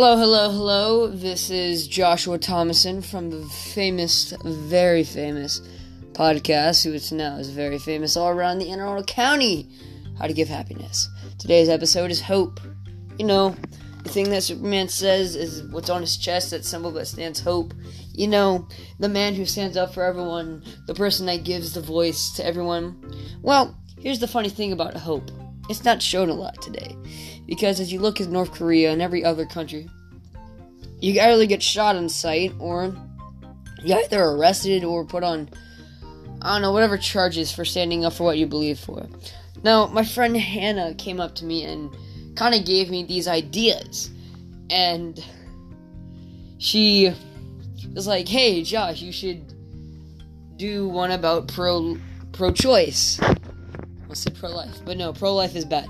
Hello, hello, hello. This is Joshua Thomason from the famous, very famous podcast, which now is very famous all around the Anne Arundel County. How to Give Happiness. Today's episode is hope. You know, the thing that Superman says is what's on his chest, that symbol that stands hope. You know, the man who stands up for everyone, the person that gives the voice to everyone. Well, here's the funny thing about hope it's not shown a lot today. Because as you look at North Korea and every other country, you either get shot on sight or you either arrested or put on, I don't know, whatever charges for standing up for what you believe for. Now, my friend Hannah came up to me and kind of gave me these ideas. And she was like, hey, Josh, you should do one about pro pro choice. Said pro life, but no, pro life is bad.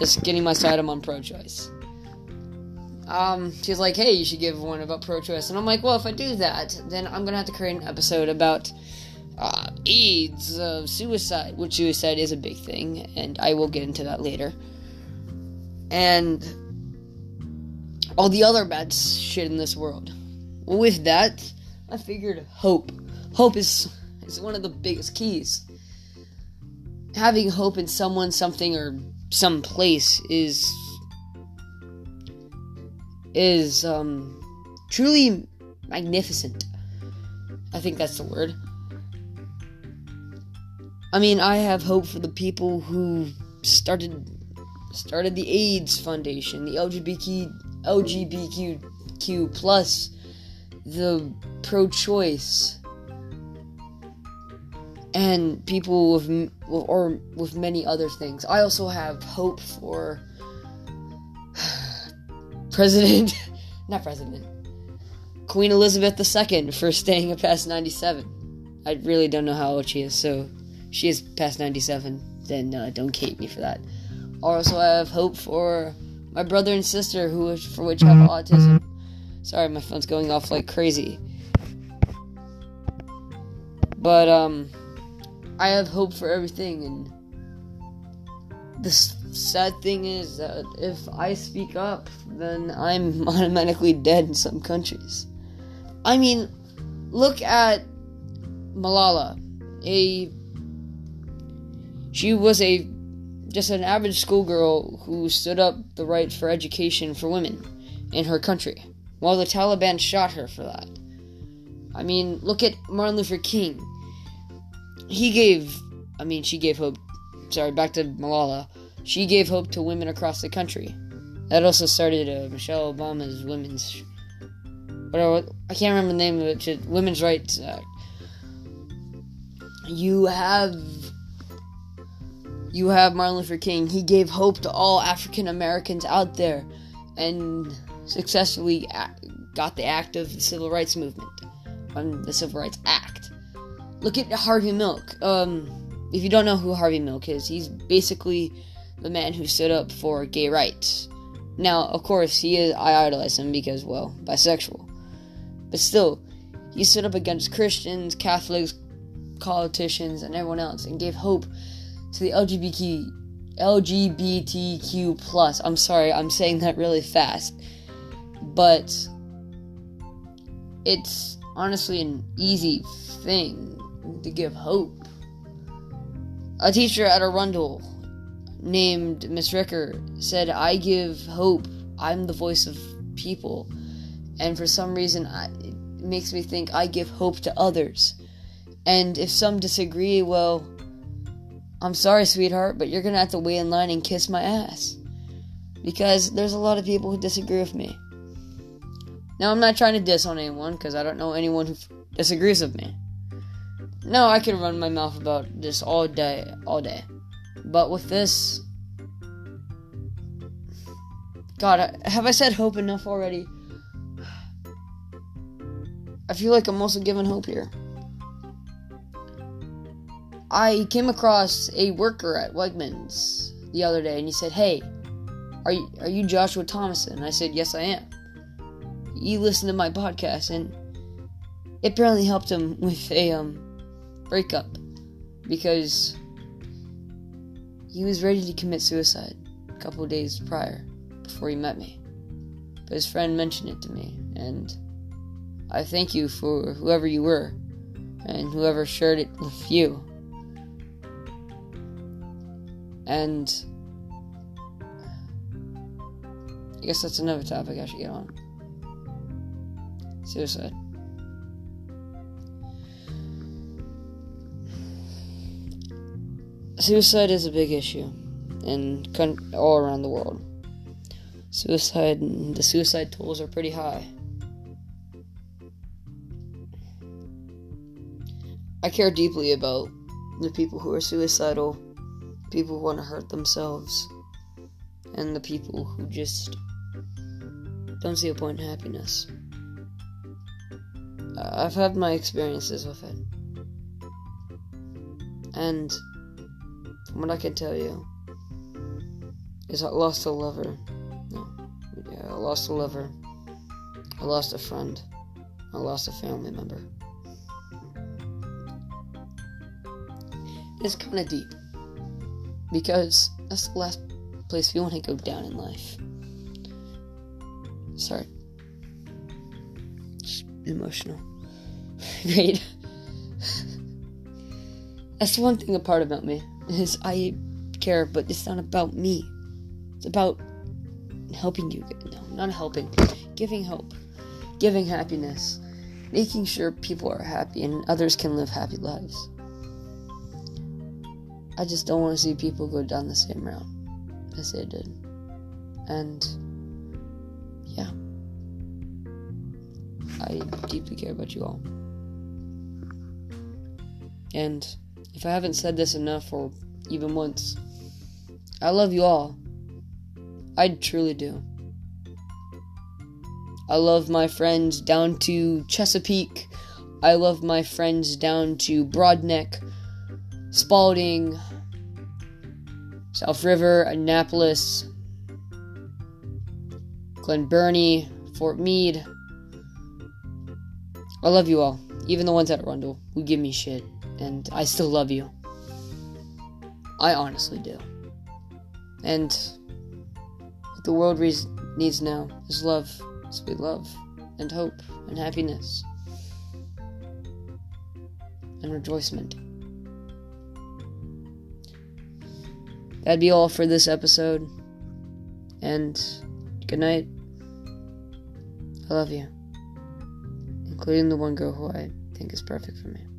Just getting my side, I'm on pro choice. Um, she's like, hey, you should give one about pro choice. And I'm like, well, if I do that, then I'm gonna have to create an episode about uh, AIDS, uh, suicide, which suicide is a big thing, and I will get into that later. And all the other bad shit in this world. With that, I figured hope. Hope is is one of the biggest keys. Having hope in someone, something, or some place is is um truly magnificent. I think that's the word. I mean, I have hope for the people who started started the AIDS Foundation, the LGBTQ LGBTQ plus, the pro-choice, and people with or with many other things. I also have hope for President, not President, Queen Elizabeth II for staying past 97. I really don't know how old she is, so she is past 97. Then uh, don't hate me for that. Also, I have hope for my brother and sister who, for which have autism. Sorry, my phone's going off like crazy. But um, I have hope for everything, and the sad thing is that if I speak up, then I'm automatically dead in some countries. I mean, look at Malala. A she was a just an average schoolgirl who stood up the right for education for women in her country, while the Taliban shot her for that. I mean, look at Martin Luther King. He gave, I mean, she gave hope. Sorry, back to Malala. She gave hope to women across the country. That also started uh, Michelle Obama's women's. Whatever, I can't remember the name of it. Women's Rights Act. You have you have Martin Luther King. He gave hope to all African Americans out there and successfully got the act of the Civil Rights Movement, um, the Civil Rights Act. Look at Harvey Milk. Um, if you don't know who Harvey Milk is, he's basically the man who stood up for gay rights. Now, of course, he is, I idolize him because, well, bisexual. But still, he stood up against Christians, Catholics, politicians, and everyone else and gave hope to the LGBTQ LGBTQ plus. I'm sorry, I'm saying that really fast. But it's honestly an easy thing to give hope. A teacher at Arundel named Miss Ricker said, I give hope. I'm the voice of people. And for some reason, I, it makes me think I give hope to others. And if some disagree, well, I'm sorry, sweetheart, but you're gonna have to wait in line and kiss my ass. Because there's a lot of people who disagree with me. Now, I'm not trying to diss on anyone, because I don't know anyone who disagrees with me. No, I could run my mouth about this all day, all day. But with this. God, have I said hope enough already? I feel like I'm also giving hope here. I came across a worker at Wegmans the other day, and he said, "Hey, are you are you Joshua Thomason?" And I said, "Yes, I am." He listened to my podcast, and it apparently helped him with a um breakup because he was ready to commit suicide a couple days prior before he met me. but his friend mentioned it to me, and I thank you for whoever you were and whoever shared it with you. And I guess that's another topic I should get on. Suicide. Suicide is a big issue in all around the world. Suicide the suicide tolls are pretty high. I care deeply about the people who are suicidal, people who want to hurt themselves, and the people who just don't see a point in happiness. I've had my experiences with it. And what I can tell you, is I lost a lover. No. Yeah, I lost a lover. I lost a friend. I lost a family member. It's kind of deep. Because that's the last place we want to go down in life. Sorry. Just emotional. Great. that's one thing apart about me is I care, but it's not about me. It's about helping you. No, not helping. Giving hope. Giving happiness. Making sure people are happy and others can live happy lives. I just don't want to see people go down the same route as they did. And yeah. I deeply care about you all. And if I haven't said this enough or even once, I love you all. I truly do. I love my friends down to Chesapeake. I love my friends down to Broadneck, Spalding, South River, Annapolis, Glen Burnie, Fort Meade. I love you all, even the ones at Arundel who give me shit, and I still love you. I honestly do. And what the world re- needs now is love, sweet love, and hope, and happiness, and rejoicement. That'd be all for this episode. And good night. I love you. Including the one girl who I think is perfect for me.